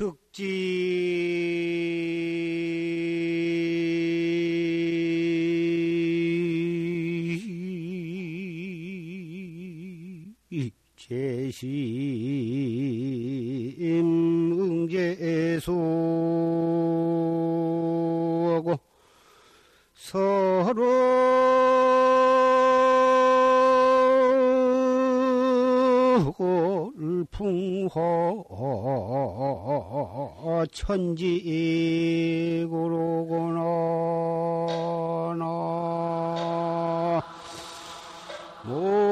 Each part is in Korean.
특지. 제심 응제소하고 서로 풍호 천지구로구나 모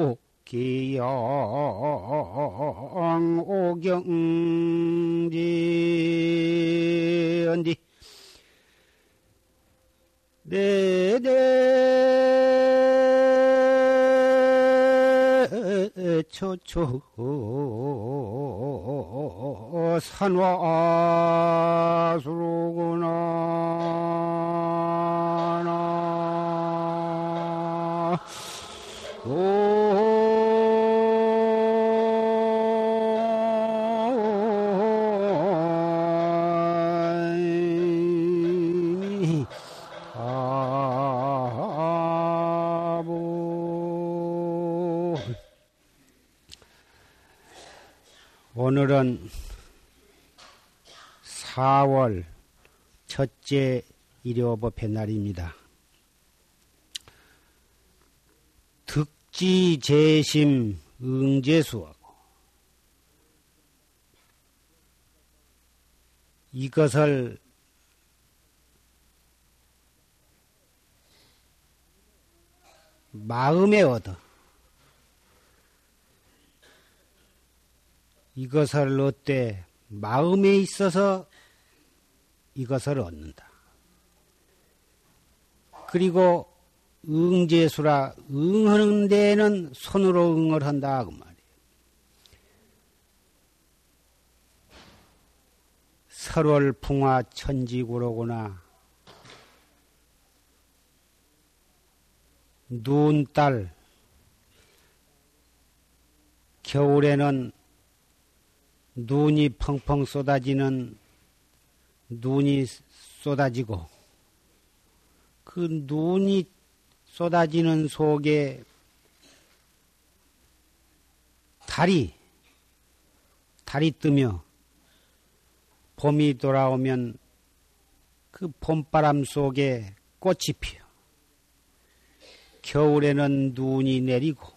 이 다볼 초조 기양 오경지 언디 네네. 초초 산화수로구나. 오 오늘은 4월 첫째 일요법의 날입니다. 득지 재심 응제수하고 이것을 마음에 얻어 이것을 얻되 마음에 있어서 이것을 얻는다. 그리고 응제수라 응하는 데에는 손으로 응을 한다 그 말이에요. 설월 풍화 천지구로구나. 눈딸 겨울에는 눈이 펑펑 쏟아지는 눈이 쏟아지고 그 눈이 쏟아지는 속에 달이 달이 뜨며 봄이 돌아오면 그 봄바람 속에 꽃이 피어 겨울에는 눈이 내리고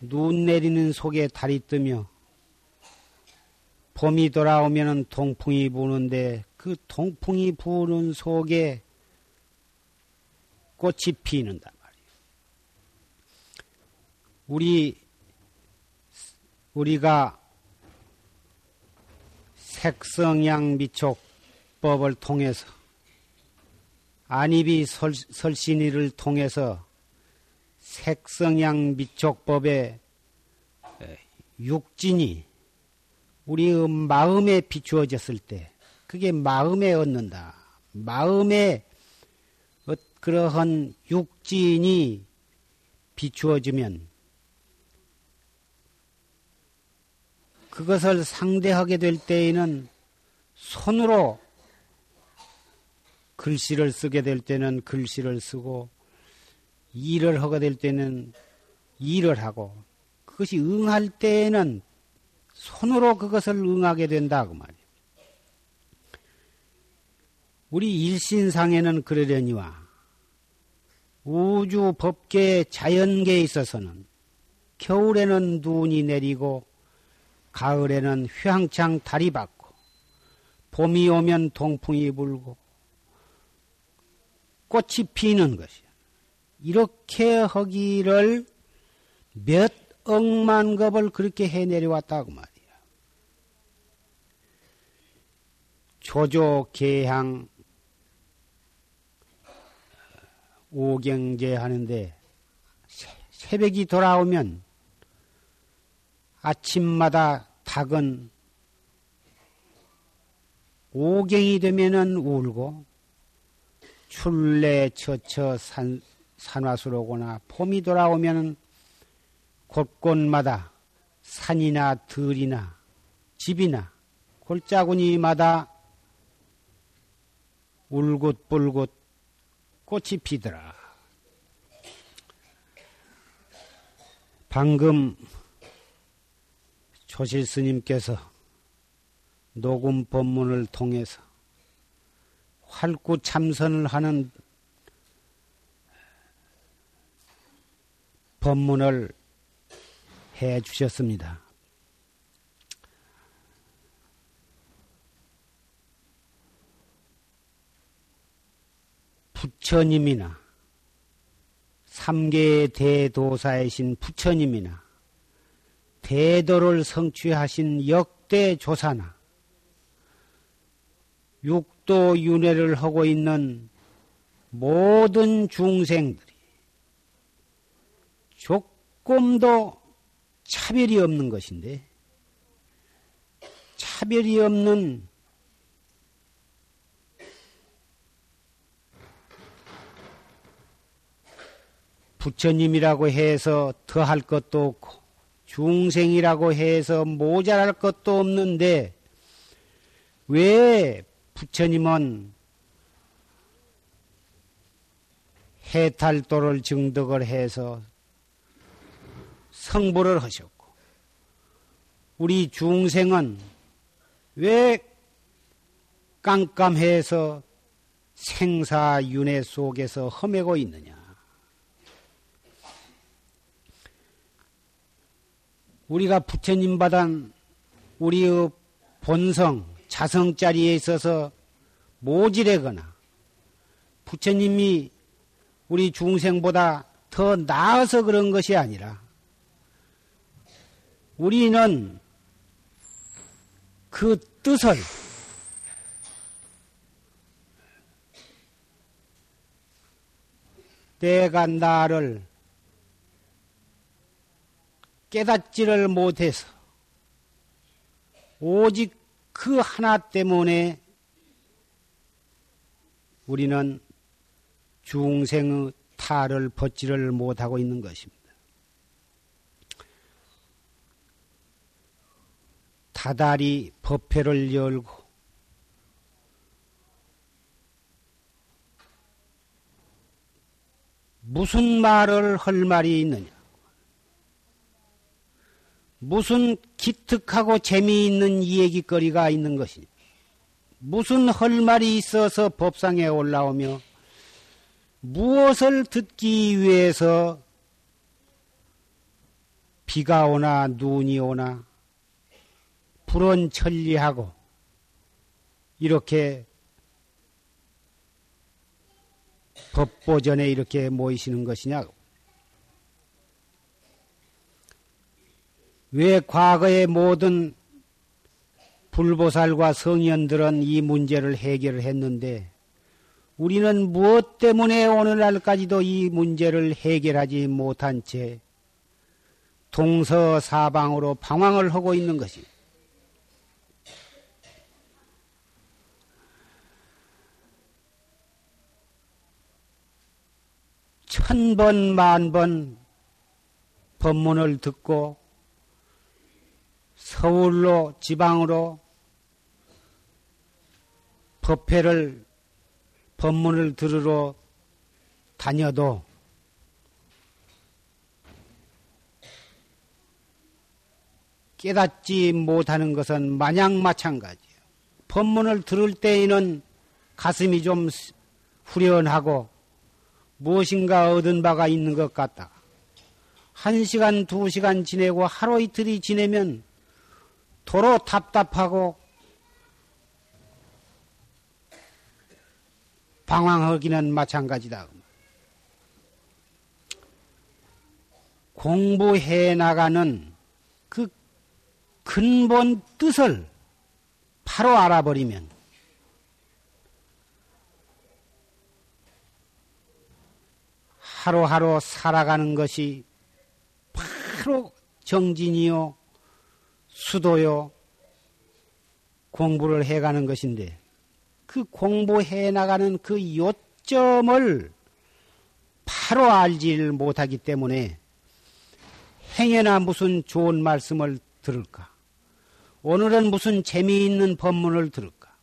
눈 내리는 속에 달이 뜨며 봄이 돌아오면 동풍이 부는데 그 동풍이 부는 속에 꽃이 피는단 말이에요. 우리 우리가 색성양 미촉법을 통해서 안입이 설, 설신이를 통해서 색성양 미촉법의 육진이 우리의 마음에 비추어졌을 때 그게 마음에 얻는다. 마음에 그러한 육진이 비추어지면 그것을 상대하게 될 때에는 손으로 글씨를 쓰게 될 때는 글씨를 쓰고 일을 하게 될 때는 일을 하고 그것이 응할 때에는 손으로 그것을 응하게 된다 그 말이에요. 우리 일신상에는 그러려니와 우주 법계 자연계에 있어서는 겨울에는 눈이 내리고 가을에는 휘황창 달이 받고 봄이 오면 동풍이 불고 꽃이 피는 것이야. 이렇게 하기를 몇 억만 겁을 그렇게 해 내려왔다고 말이야. 조조 개향 오경제 하는데 새벽이 돌아오면 아침마다 닭은 오경이 되면은 울고 출래 처처 산, 산화수로 오거나 봄이 돌아오면 곳곳마다 산이나 들이나 집이나 골짜구니마다 울긋불긋 꽃이 피더라. 방금 조실 스님께서 녹음 법문을 통해서 활구 참선을 하는 법문을 해 주셨습니다. 부처님이나 삼계의 대도사이신 부처님이나 대도를 성취하신 역대 조사나 육도 윤회를 하고 있는 모든 중생들이 조금도 차별이 없는 것인데 차별이 없는 부처님이라고 해서 더할 것도 없고 중생이라고 해서 모자랄 것도 없는데 왜 부처님은 해탈도를 증득을 해서 성불을 하셨고 우리 중생은 왜 깜깜해서 생사윤회 속에서 험해고 있느냐? 우리가 부처님 받은 우리의 본성, 자성 자리에 있어서 모질하거나 부처님이 우리 중생보다 더 나아서 그런 것이 아니라 우리는 그 뜻을 내가 나를 깨닫지를 못해서 오직 그 하나 때문에 우리는 중생의 탈을 벗지를 못하고 있는 것입니다. 다달이 법회를 열고 무슨 말을 할 말이 있느냐? 무슨 기특하고 재미있는 이야기거리가 있는 것이냐? 무슨 할 말이 있어서 법상에 올라오며 무엇을 듣기 위해서 비가 오나 눈이 오나 불은 천리하고 이렇게 법보전에 이렇게 모이시는 것이냐고. 왜 과거의 모든 불보살과 성현들은 이 문제를 해결을 했는데 우리는 무엇 때문에 오늘날까지도 이 문제를 해결하지 못한 채 동서사방으로 방황을 하고 있는 것입니다. 천 번, 만번 법문을 듣고 서울로, 지방으로 법회를, 법문을 들으러 다녀도 깨닫지 못하는 것은 마냥 마찬가지예요. 법문을 들을 때에는 가슴이 좀 후련하고 무엇인가 얻은 바가 있는 것 같다. 한 시간, 두 시간 지내고 하루 이틀이 지내면 도로 답답하고 방황하기는 마찬가지다. 공부해 나가는 그 근본 뜻을 바로 알아버리면 하루하루 살아가는 것이 바로 정진이요 수도요, 공부를 해가는 것인데, 그 공부해 나가는 그 요점을 바로 알지를 못하기 때문에 행여나 무슨 좋은 말씀을 들을까? 오늘은 무슨 재미있는 법문을 들을까?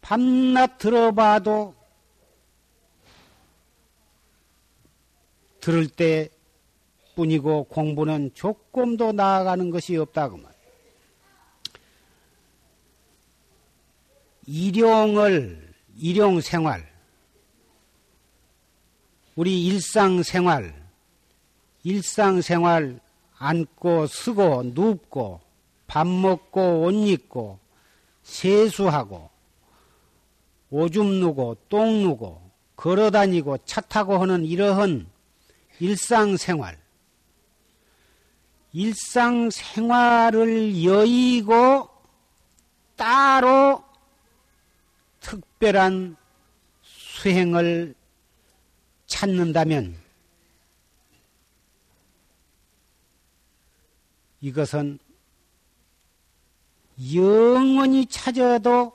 밤낮 들어봐도 들을 때 뿐이고 공부는 조금도 나아가는 것이 없다고 말. 일용을 일용 생활 우리 일상 생활 일상 생활 앉고 쓰고 눕고 밥 먹고 옷 입고 세수하고 오줌 누고 똥 누고 걸어 다니고 차 타고 하는 이러한 일상 생활 일상 생활을 여의고 따로 특별한 수행을 찾는다면 이것은 영원히 찾아도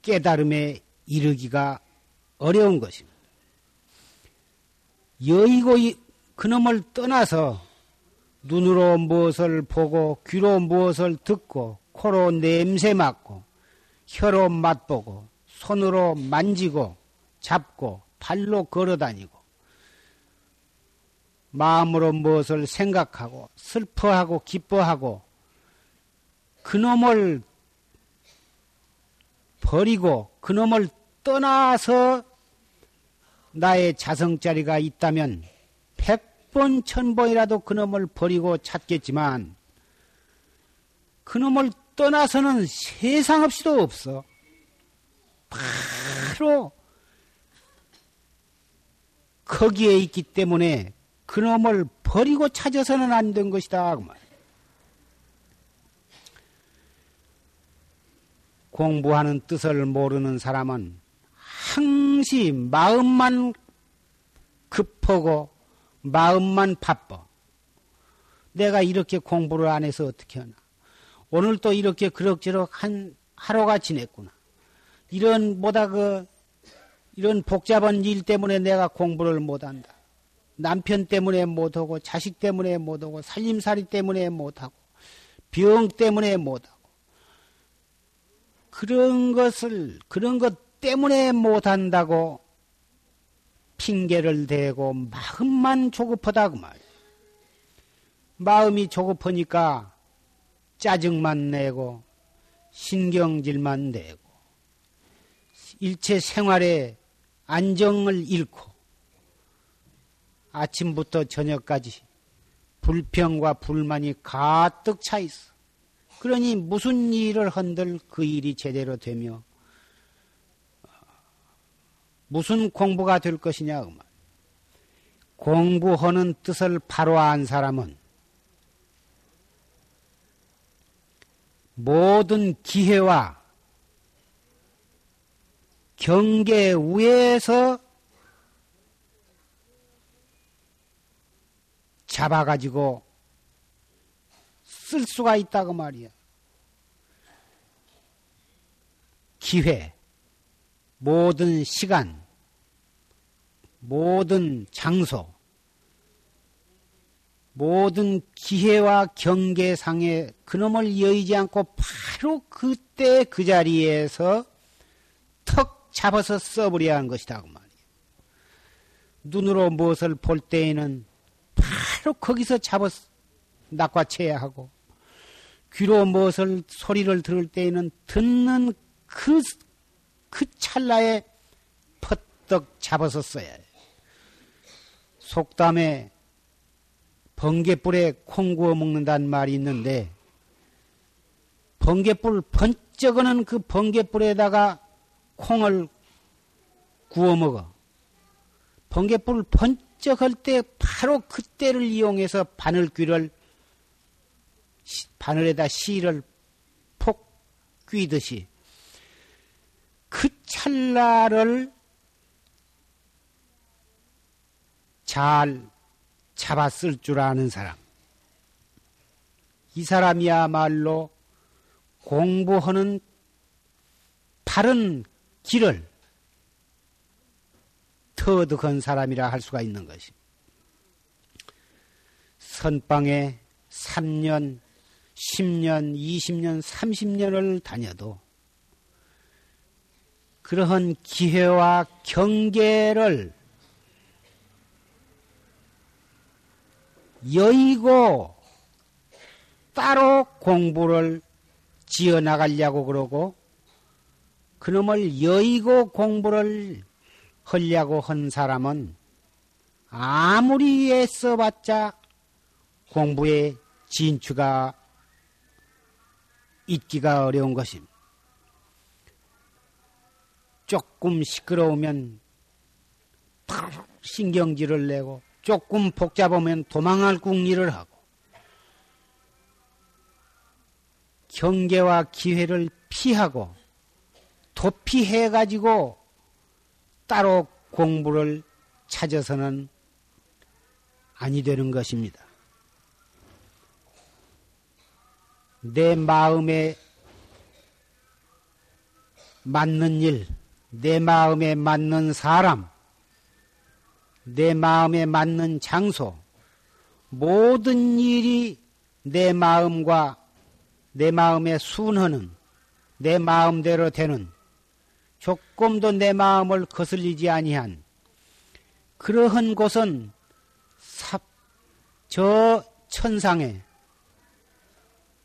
깨달음에 이르기가 어려운 것입니다. 여의고 그놈을 떠나서 눈으로 무엇을 보고 귀로 무엇을 듣고 코로 냄새 맡고 혀로 맛보고 손으로 만지고 잡고 발로 걸어 다니고 마음으로 무엇을 생각하고 슬퍼하고 기뻐하고 그놈을 버리고 그놈을 떠나서 나의 자성자리가 있다면 백 번 천 번이라도 그놈을 버리고 찾겠지만 그놈을 떠나서는 세상 없이도 없어. 바로 거기에 있기 때문에 그놈을 버리고 찾아서는 안 된 것이다. 그 공부하는 뜻을 모르는 사람은 항시 마음만 급하고 마음만 바빠. 내가 이렇게 공부를 안 해서 어떻게 하나. 오늘 또 이렇게 그럭저럭 한 하루가 지냈구나. 이런 뭐다 그 이런 복잡한 일 때문에 내가 공부를 못한다. 남편 때문에 못하고 자식 때문에 못하고 살림살이 때문에 못하고 병 때문에 못하고 그런 것을 그런 것 때문에 못한다고 핑계를 대고 마음만 조급하다 그 말이야. 마음이 조급하니까 짜증만 내고 신경질만 내고 일체 생활에 안정을 잃고 아침부터 저녁까지 불평과 불만이 가득 차 있어. 그러니 무슨 일을 한들 그 일이 제대로 되며 무슨 공부가 될 것이냐 그 공부하는 뜻을 바로 안 사람은 모든 기회와 경계 위에서 잡아가지고 쓸 수가 있다고 말이야. 기회, 모든 시간, 모든 장소, 모든 기회와 경계상에 그놈을 여의지 않고 바로 그때 그 자리에서 턱 잡아서 써버려야 하는 것이다. 그 말이에요. 눈으로 무엇을 볼 때에는 바로 거기서 잡아서 낚아채야 하고, 귀로 무엇을 소리를 들을 때에는 듣는 그, 그 찰나에 퍼떡 잡아서 써야 해요. 속담에 번개불에 콩 구워 먹는다는 말이 있는데 번개불 번쩍하는 그 번개불에다가 콩을 구워 먹어. 번개불 번쩍할 때 바로 그때를 이용해서 바늘귀를 바늘에다 씨를 폭 끼듯이 그 찰나를 잘 잡았을 줄 아는 사람. 이 사람이야말로 공부하는 바른 길을 터득한 사람이라 할 수가 있는 것입니다. 선방에 3년, 10년, 20년, 30년을 다녀도 그러한 기회와 경계를 여의고 따로 공부를 지어 나가려고 그러고 그놈을 여의고 공부를 하려고 한 사람은 아무리 애써봤자 공부에 진추가 있기가 어려운 것입니다. 조금 시끄러우면 바로 신경질을 내고 조금 복잡하면 도망할 궁리를 하고 경계와 기회를 피하고 도피해 가지고 따로 공부를 찾아서는 아니 되는 것입니다. 내 마음에 맞는 일, 내 마음에 맞는 사람, 내 마음에 맞는 장소, 모든 일이 내 마음과 내 마음에 순하는, 내 마음대로 되는, 조금도 내 마음을 거슬리지 아니한 그러한 곳은 삽, 저 천상에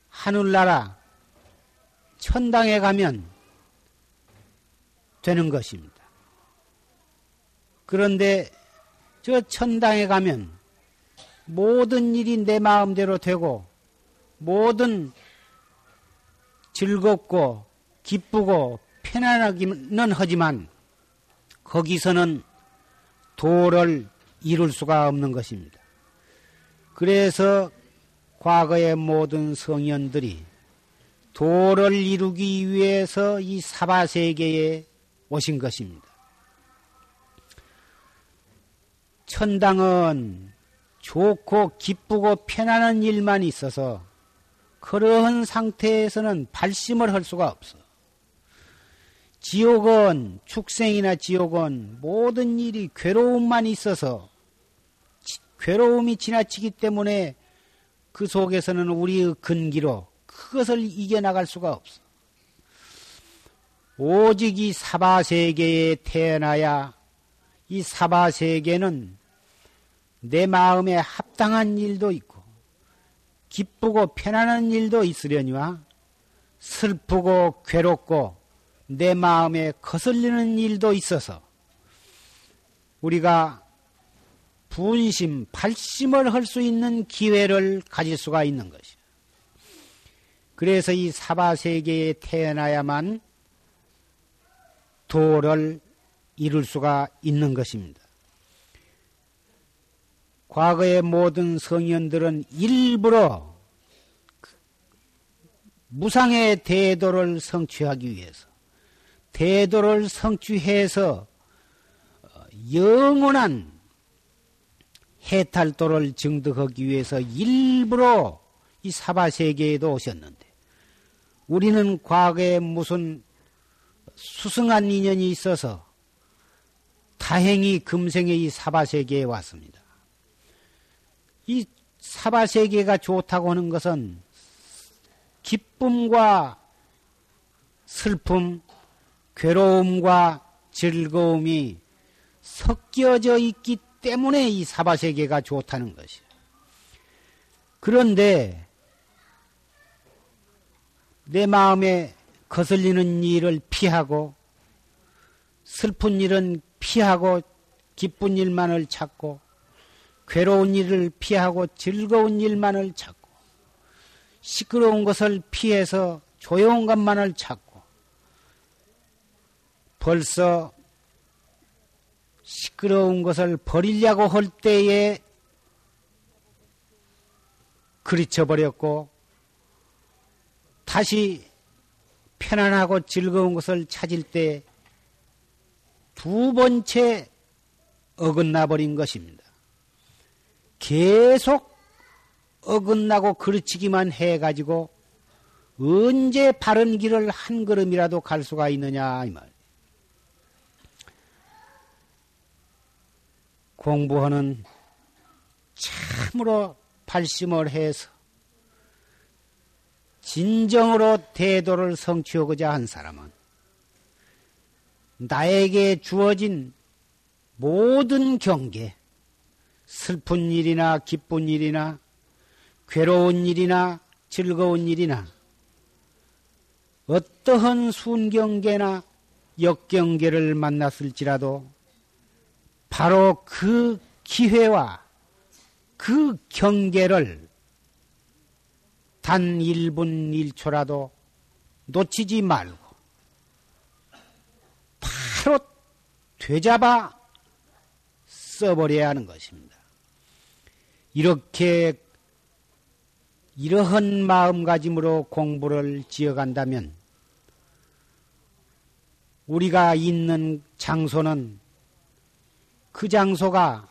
하늘나라 천당에 가면 되는 것입니다. 그런데 저 천당에 가면 모든 일이 내 마음대로 되고 모든 즐겁고 기쁘고 편안하기는 하지만 거기서는 도를 이룰 수가 없는 것입니다. 그래서 과거의 모든 성현들이 도를 이루기 위해서 이 사바세계에 오신 것입니다. 천당은 좋고 기쁘고 편안한 일만 있어서 그러한 상태에서는 발심을 할 수가 없어. 지옥은 축생이나 지옥은 모든 일이 괴로움만 있어서 괴로움이 지나치기 때문에 그 속에서는 우리의 근기로 그것을 이겨나갈 수가 없어. 오직 이 사바세계에 태어나야 이 사바세계는 내 마음에 합당한 일도 있고 기쁘고 편안한 일도 있으려니와 슬프고 괴롭고 내 마음에 거슬리는 일도 있어서 우리가 분심, 발심을 할 수 있는 기회를 가질 수가 있는 것이요. 그래서 이 사바세계에 태어나야만 도를 이룰 수가 있는 것입니다. 과거의 모든 성현들은 일부러 무상의 대도를 성취하기 위해서 대도를 성취해서 영원한 해탈도를 증득하기 위해서 일부러 이 사바 세계에도 오셨는데 우리는 과거에 무슨 수승한 인연이 있어서 다행히 금생에 이 사바 세계에 왔습니다. 이 사바 세계가 좋다고 하는 것은 기쁨과 슬픔, 괴로움과 즐거움이 섞여져 있기 때문에 이 사바 세계가 좋다는 것이에요. 그런데 내 마음에 거슬리는 일을 피하고 슬픈 일은 피하고 기쁜 일만을 찾고 괴로운 일을 피하고 즐거운 일만을 찾고 시끄러운 것을 피해서 조용한 것만을 찾고 벌써 시끄러운 것을 버리려고 할 때에 그리쳐버렸고 다시 편안하고 즐거운 것을 찾을 때 두 번째 어긋나 버린 것입니다. 계속 어긋나고 그르치기만 해가지고 언제 바른 길을 한 걸음이라도 갈 수가 있느냐 이 말. 공부하는 참으로 발심을 해서 진정으로 대도를 성취하고자 한 사람은 나에게 주어진 모든 경계, 슬픈 일이나 기쁜 일이나 괴로운 일이나 즐거운 일이나 어떠한 순경계나 역경계를 만났을지라도 바로 그 기회와 그 경계를 단 1분 1초라도 놓치지 말고 바로 되잡아 써버려야 하는 것입니다. 이렇게 이러한 마음가짐으로 공부를 지어간다면 우리가 있는 장소는 그 장소가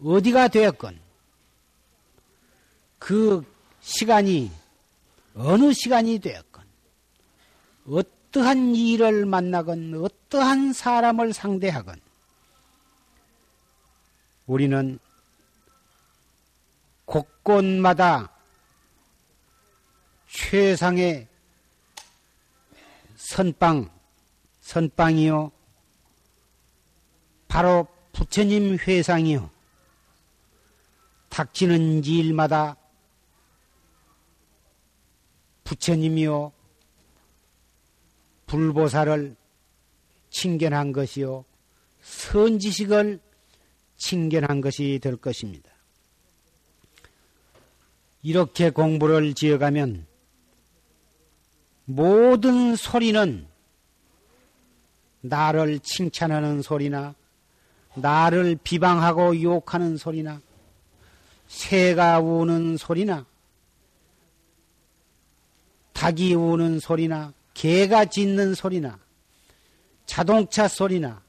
어디가 되었건 그 시간이 어느 시간이 되었건 어떠한 일을 만나건 어떠한 사람을 상대하건 우리는 곳곳마다 최상의 선빵, 선빵이요. 바로 부처님 회상이요. 닥치는 일마다 부처님이요. 불보살을 칭견한 것이요. 선지식을 칭견한 것이 될 것입니다. 이렇게 공부를 지어가면 모든 소리는 나를 칭찬하는 소리나 나를 비방하고 욕하는 소리나 새가 우는 소리나 닭이 우는 소리나 개가 짖는 소리나 자동차 소리나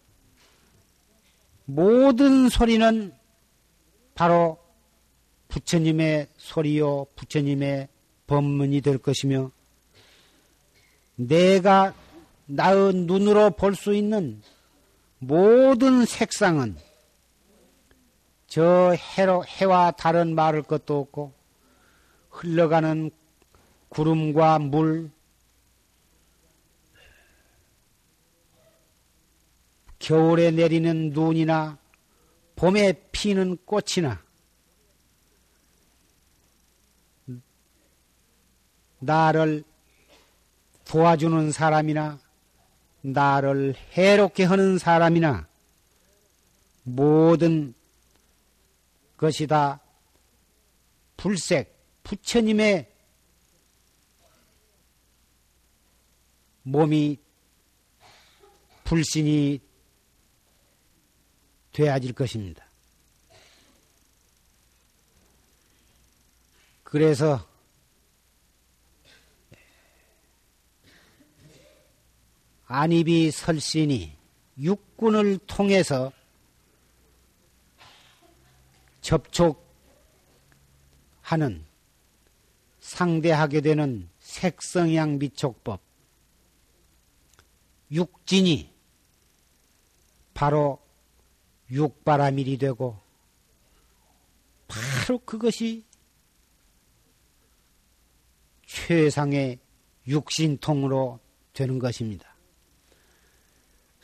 모든 소리는 바로 부처님의 소리요 부처님의 법문이 될 것이며 내가 나의 눈으로 볼 수 있는 모든 색상은 저 해로, 해와 다른 말할 것도 없고 흘러가는 구름과 물, 겨울에 내리는 눈이나 봄에 피는 꽃이나 나를 도와주는 사람이나 나를 해롭게 하는 사람이나 모든 것이 다 불색, 부처님의 몸이 불신이 되어질 것입니다. 그래서 안입이 설신이 육군을 통해서 접촉하는 상대하게 되는 색성향 미촉법 육진이 바로 육바라밀이 되고 바로 그것이 최상의 육신통으로 되는 것입니다.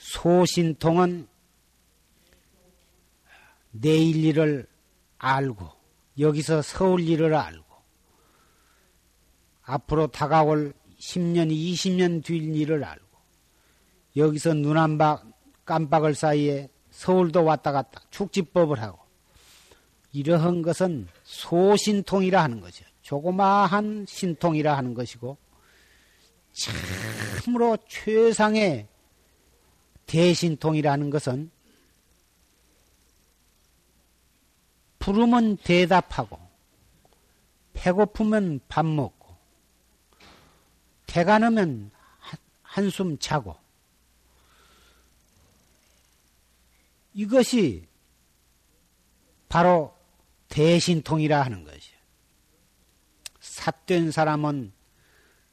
소신통은 내일 일을 알고 여기서 서울 일을 알고 앞으로 다가올 10년, 20년 뒤 일을 알고 여기서 눈 한 박 깜빡을 사이에 서울도 왔다 갔다 축지법을 하고 이러한 것은 소신통이라 하는 거죠. 조그마한 신통이라 하는 것이고 참으로 최상의 대신통이라는 것은 부르면 대답하고 배고프면 밥 먹고 태가 나면 한숨 자고 이것이 바로 대신통이라 하는 것이요. 삿된 사람은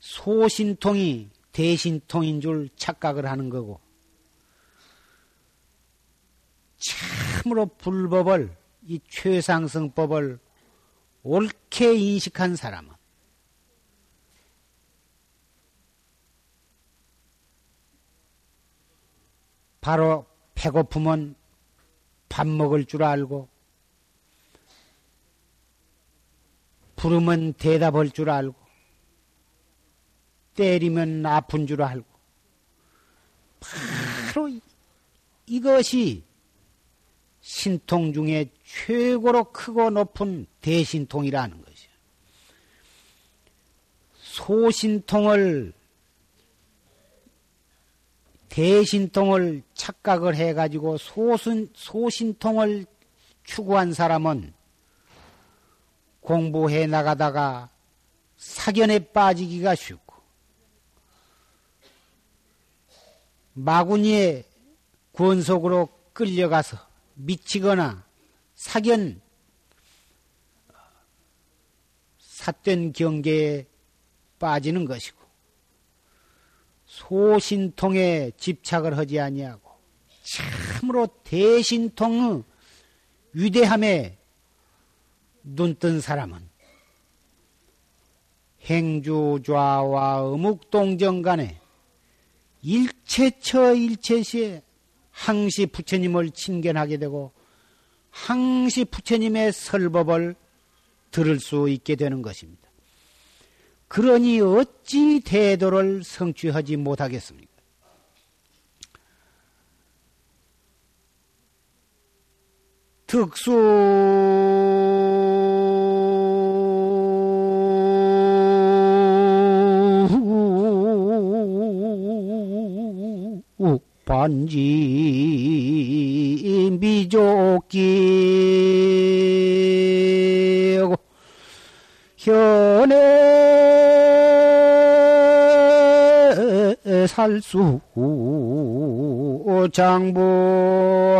소신통이 대신통인 줄 착각을 하는 거고, 참으로 불법을, 이 최상승법을 옳게 인식한 사람은 바로 배고프면 밥 먹을 줄 알고 부르면 대답할 줄 알고 때리면 아픈 줄 알고 바로 이것이 신통 중에 최고로 크고 높은 대신통이라는 것이요. 소신통을 대신통을 착각을 해가지고 소신, 소신통을 추구한 사람은 공부해 나가다가 사견에 빠지기가 쉽고, 마구니의 권속으로 끌려가서 미치거나 사견, 삿된 경계에 빠지는 것이고, 소신통에 집착을 하지 아니하고 참으로 대신통의 위대함에 눈뜬 사람은 행주좌와 어묵동정 간에 일체처 일체시에 항시 부처님을 친견하게 되고 항시 부처님의 설법을 들을 수 있게 되는 것입니다. 그러니 어찌 태도를 성취하지 못하겠습니까? 특수 반지 미조끼. 현에 살수 장부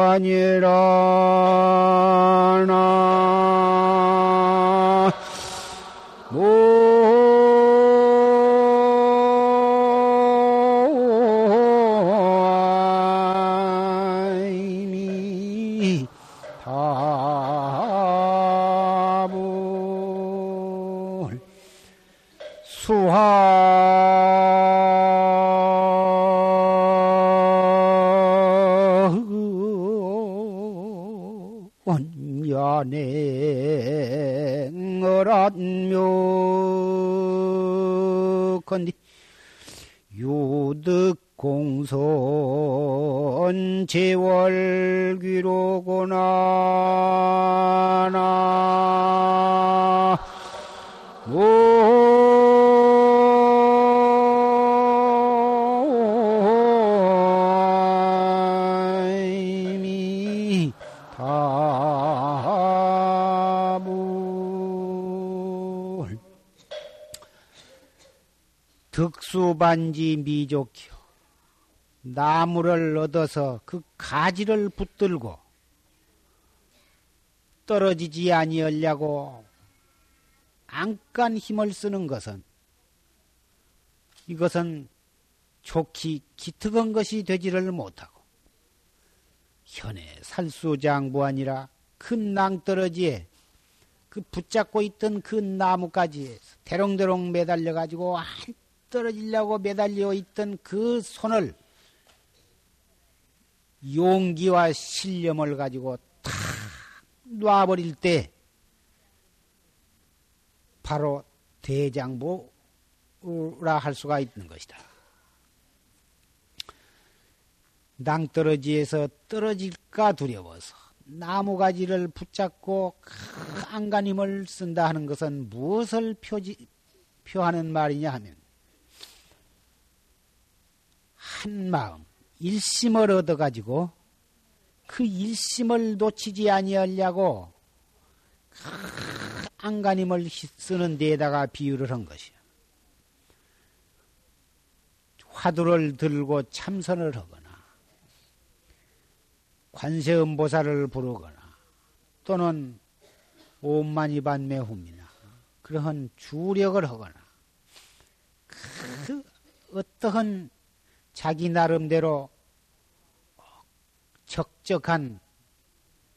아니라 나 공손 제월귀로구나 나 득수반지 미족혀 나무를 얻어서 그 가지를 붙들고 떨어지지 아니하려고 안간 힘을 쓰는 것은 이것은 좋기 기특한 것이 되지를 못하고 현에 살수장부 아니라 큰 낭떠러지에 그 붙잡고 있던 그 나무까지 대롱대롱 매달려 가지고 떨어지려고 매달려 있던 그 손을 용기와 신념을 가지고 탁 놔버릴 때 바로 대장부라 할 수가 있는 것이다. 낭떠러지에서 떨어질까 두려워서 나무가지를 붙잡고 안간힘을 쓴다 하는 것은 무엇을 표지, 표하는 말이냐 하면 한 마음, 일심을 얻어가지고 그 일심을 놓치지 아니하려고 안간힘을 쓰는 데에다가 비유를 한 것이요. 화두를 들고 참선을 하거나 관세음 보살을 부르거나 또는 오만이 반매후미나 그러한 주력을 하거나 그 어떠한 자기 나름대로 적적한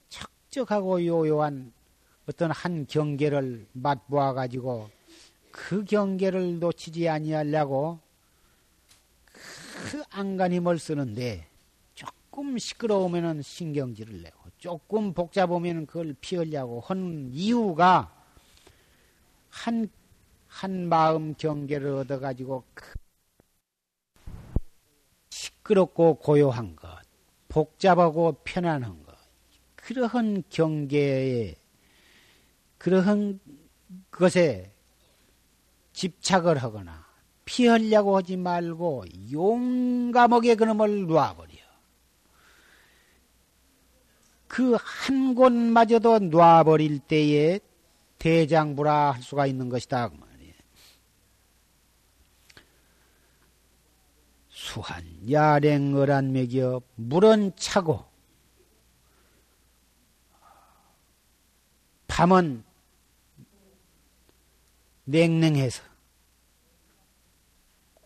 적적하고 요요한 어떤 한 경계를 맛보아 가지고 그 경계를 놓치지 아니하려고 그 안간힘을 쓰는데 조금 시끄러우면은 신경질을 내고 조금 복잡하면 그걸 피하려고 한 이유가 한, 한 마음 경계를 얻어 가지고 그 시끄럽고 고요한 것, 복잡하고 편안한 것, 그러한 경계에, 그러한 것에 집착을 하거나 피하려고 하지 말고 용감하게 그놈을 놔버려. 그 한 곳마저도 놔버릴 때에 대장부라 할 수가 있는 것이다. 그 말이에요. 수한 야랭어란 맥여 물은 차고 밤은 냉랭해서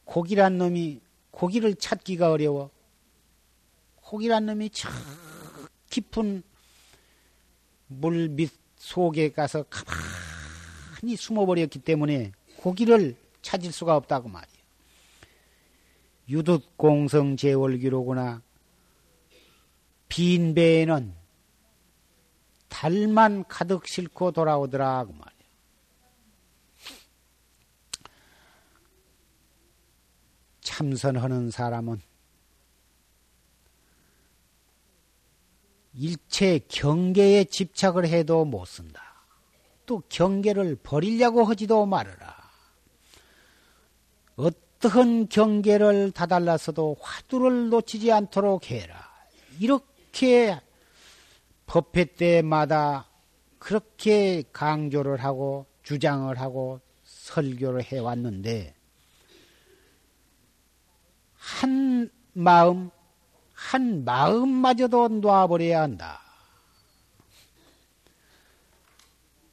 고기란 놈이 고기를 찾기가 어려워. 고기란 놈이 저 깊은 물 밑 속에 가서 가만히 숨어버렸기 때문에 고기를 찾을 수가 없다고 말이에요. 유득공성 제월기로구나. 빈 배에는 달만 가득 싣고 돌아오더라 그 말이에요. 참선하는 사람은 일체 경계에 집착을 해도 못 쓴다. 또 경계를 버리려고 하지도 말아라. 어떠한 경계를 다달라서도 화두를 놓치지 않도록 해라. 이렇게 법회 때마다 그렇게 강조를 하고 주장을 하고 설교를 해왔는데 한 마음, 한 마음마저도 놔버려야 한다.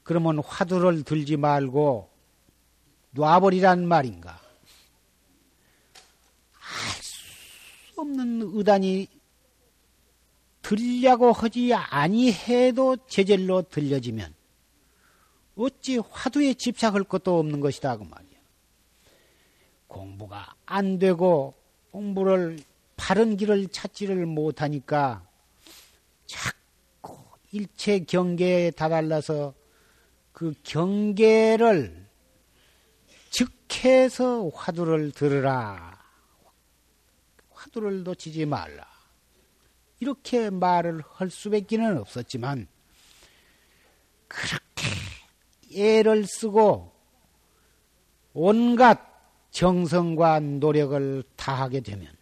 그러면 화두를 들지 말고 놔버리란 말인가? 수 없는 의단이 들려고 하지 아니해도 제절로 들려지면 어찌 화두에 집착할 것도 없는 것이다 그 말이야. 공부가 안 되고 공부를 바른 길을 찾지를 못하니까 자꾸 일체 경계에 다달라서 그 경계를 즉해서 화두를 들으라. 화두를 놓치지 말라. 이렇게 말을 할 수밖에는 없었지만 그렇게 애를 쓰고 온갖 정성과 노력을 다하게 되면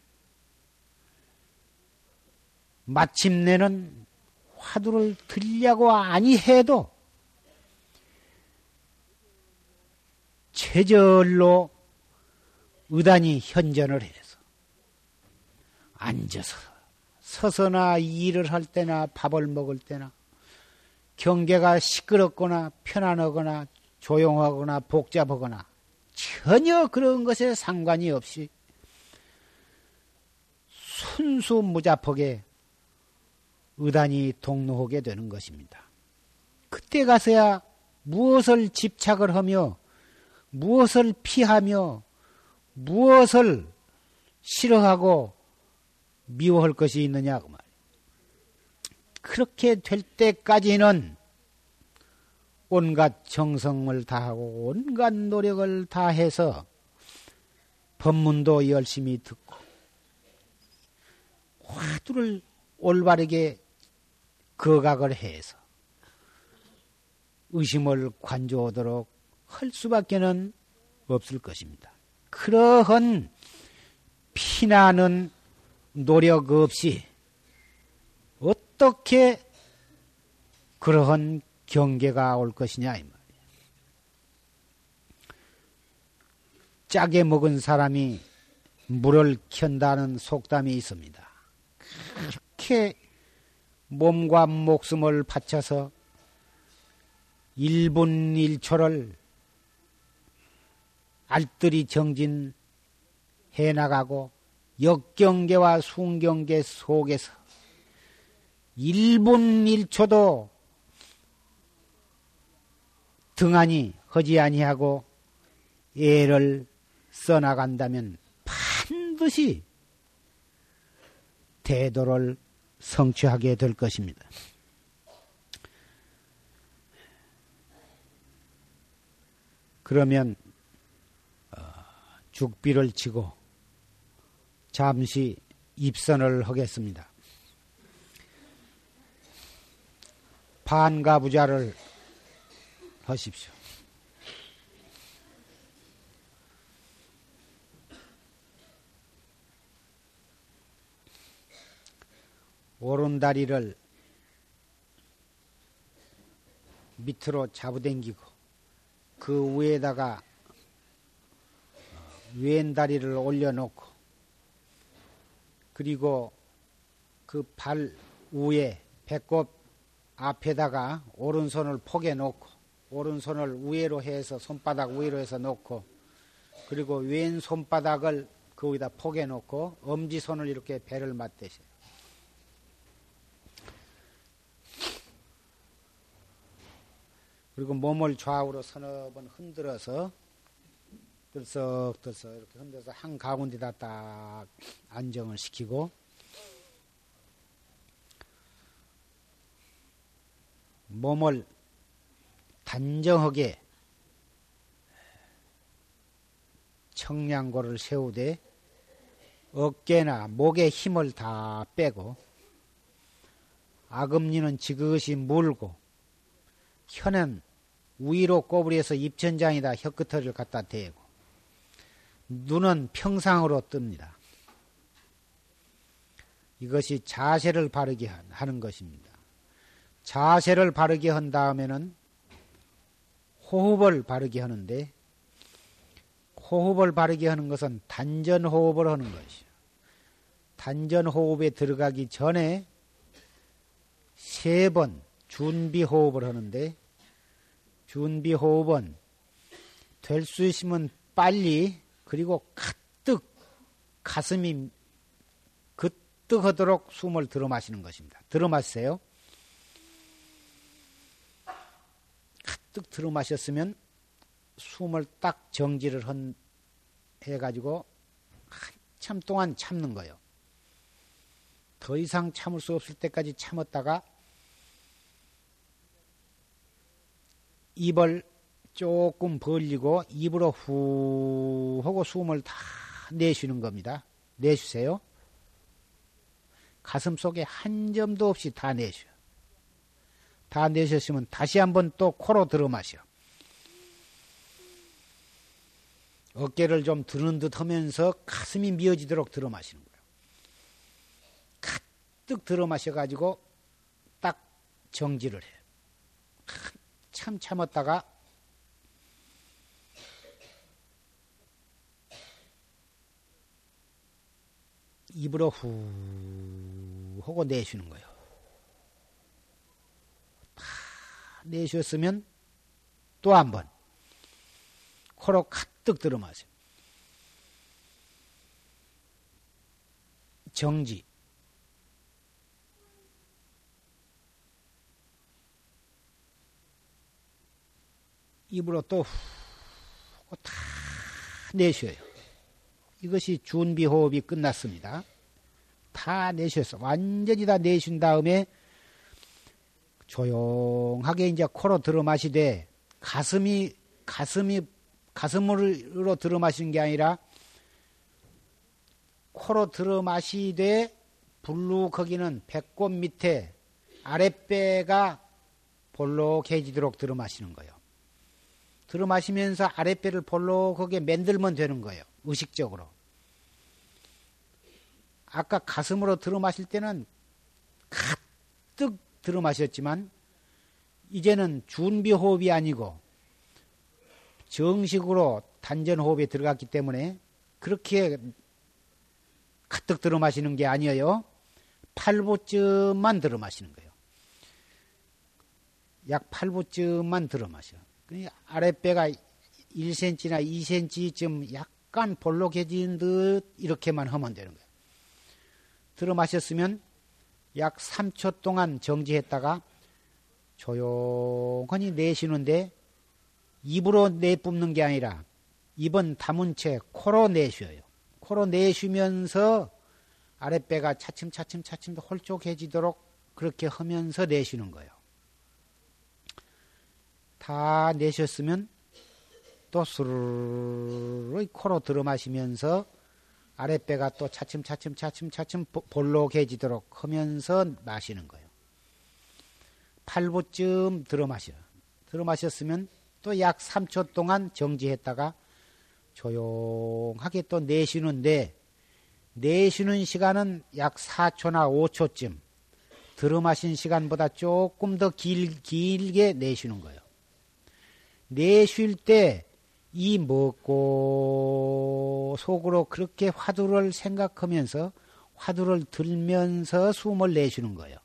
마침내는 화두를 들려고 아니해도 체절로 의단이 현전을 해서 앉아서 서서나 일을 할 때나 밥을 먹을 때나 경계가 시끄럽거나 편안하거나 조용하거나 복잡하거나 전혀 그런 것에 상관이 없이 순수 무자폭에 의단이 동로하게 되는 것입니다. 그때 가서야 무엇을 집착을 하며 무엇을 피하며 무엇을 싫어하고 미워할 것이 있느냐 그 말. 그렇게 될 때까지는 온갖 정성을 다하고 온갖 노력을 다해서 법문도 열심히 듣고 화두를 올바르게 거각을 해서 의심을 관조하도록 할 수밖에는 없을 것입니다. 그러한 피나는 노력 없이 어떻게 그러한 경계가 올 것이냐 이 말이야. 짜게 먹은 사람이 물을 켠다는 속담이 있습니다. 그렇게 몸과 목숨을 바쳐서 1분 1초를 알뜰히 정진해 나가고 역경계와 순경계 속에서 1분 1초도 등한히 허지 아니하고 애를 써나간다면 반드시 대도를 성취하게 될 것입니다. 그러면 어, 죽비를 치고 잠시 입선을 하겠습니다. 반가부자를 하십시오. 오른다리를 밑으로 잡아당기고 그 위에다가 왼다리를 올려놓고 그리고 그 발 위에 배꼽 앞에다가 오른손을 포개 놓고 오른손을 위로 해서 손바닥 위로 해서 놓고 그리고 왼 손바닥을 그 위에다 포개 놓고 엄지손을 이렇게 배를 맞대셔요. 그리고 몸을 좌우로 서너 번 흔들어서 들썩들썩 이렇게 흔들어서 한 가운데다 딱 안정을 시키고. 몸을 단정하게 청량고를 세우되 어깨나 목에 힘을 다 빼고 아금니는 지그시 물고 혀는 위로 꼬부리에서 입천장에다 혀끝을 갖다 대고 눈은 평상으로 뜹니다. 이것이 자세를 바르게 하는 것입니다. 자세를 바르게 한 다음에는 호흡을 바르게 하는데 호흡을 바르게 하는 것은 단전 호흡을 하는 것이요. 단전 호흡에 들어가기 전에 세 번 준비 호흡을 하는데 준비 호흡은 될 수 있으면 빨리 그리고 가득 가슴이 그뜩하도록 숨을 들어 마시는 것입니다. 들어 마세요. 가득 들어 마셨으면 숨을 딱 정지를 한, 해가지고 한참 동안 참는 거예요. 더 이상 참을 수 없을 때까지 참았다가 입을 조금 벌리고 입으로 후 하고 숨을 다 내쉬는 겁니다. 내쉬세요. 가슴 속에 한 점도 없이 다 내쉬어. 다 내셨으면 다시 한번 또 코로 들어 마셔. 어깨를 좀 드는 듯 하면서 가슴이 미어지도록 들어 마시는 거예요. 가득 들어 마셔가지고 딱 정지를 해. 참 참았다가 입으로 후 하고 내쉬는 거예요. 다 내쉬었으면 또 한 번 코로 가득 들어 마세요. 정지. 입으로 또다 내쉬어요. 이것이 준비 호흡이 끝났습니다. 다 내쉬었어. 완전히 다 내쉰 다음에 조용하게 이제 코로 들어 마시되 가슴이 가슴이 가슴으로 들어 마시는 게 아니라 코로 들어 마시되 불룩 거기는 배꼽 밑에 아랫배가 볼록해지도록 들어 마시는 거예요. 들어 마시면서 아랫배를 볼록하게 만들면 되는 거예요. 의식적으로. 아까 가슴으로 들어 마실 때는 가득 들어 마셨지만 이제는 준비 호흡이 아니고 정식으로 단전 호흡에 들어갔기 때문에 그렇게 가득 들어 마시는 게 아니에요. 팔보쯤만 들어 마시는 거예요. 약 8부쯤만 들어 마셔. 아랫배가 1cm나 2cm쯤 약 간 볼록해진 듯 이렇게만 하면 되는 거예요. 들어 마셨으면 약 3초 동안 정지했다가 조용히 내쉬는데 입으로 내뿜는 게 아니라 입은 담은 채 코로 내쉬어요. 코로 내쉬면서 아랫배가 차츰차츰 차츰 홀쭉해지도록 그렇게 하면서 내쉬는 거예요. 다 내셨으면 또 스르르 코로 들어 마시면서 아랫배가 또 차츰차츰 차츰차츰 볼록해지도록 하면서 마시는 거예요. 8부쯤 들어 마셔. 들어 마셨으면 또 약 3초 동안 정지했다가 조용하게 또 내쉬는데 내쉬는 시간은 약 4초나 5초쯤 들어 마신 시간보다 조금 더 길, 길게 내쉬는 거예요. 내쉴 때 이 먹고 속으로 그렇게 화두를 생각하면서 화두를 들면서 숨을 내쉬는 거예요.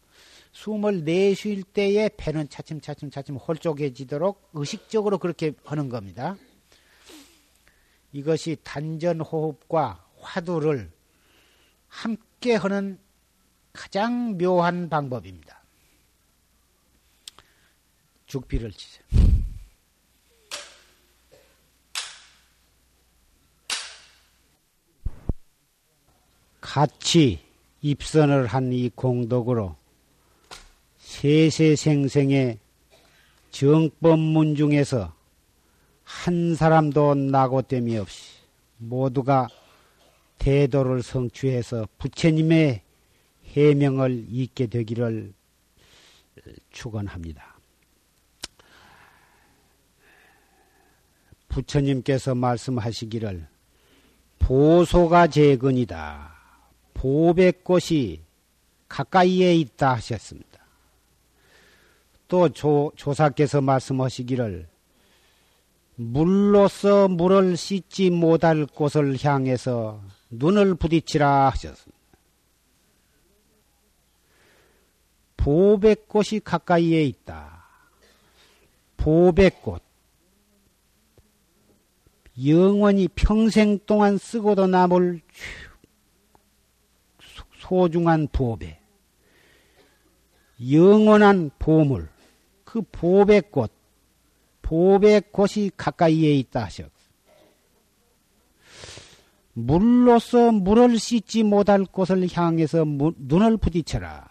숨을 내쉴 때에 배는 차츰차츰 차츰 홀쭉해지도록 의식적으로 그렇게 하는 겁니다. 이것이 단전 호흡과 화두를 함께 하는 가장 묘한 방법입니다. 죽비를 치세요. 같이 입선을 한 이 공덕으로 세세생생의 정법문 중에서 한 사람도 나고됨이 없이 모두가 대도를 성취해서 부처님의 해명을 잊게 되기를 축원합니다. 부처님께서 말씀하시기를 보소가 재근이다. 보백꽃이 가까이에 있다 하셨습니다. 또 조, 조사께서 말씀하시기를 물로서 물을 씻지 못할 곳을 향해서 눈을 부딪히라 하셨습니다. 보백꽃이 가까이에 있다. 보백꽃. 영원히 평생 동안 쓰고도 남을 소중한 보배. 영원한 보물. 그 보백꽃. 보백꽃이 가까이에 있다 하셨. 물로서 물을 씻지 못할 곳을 향해서 눈을 부딪혀라.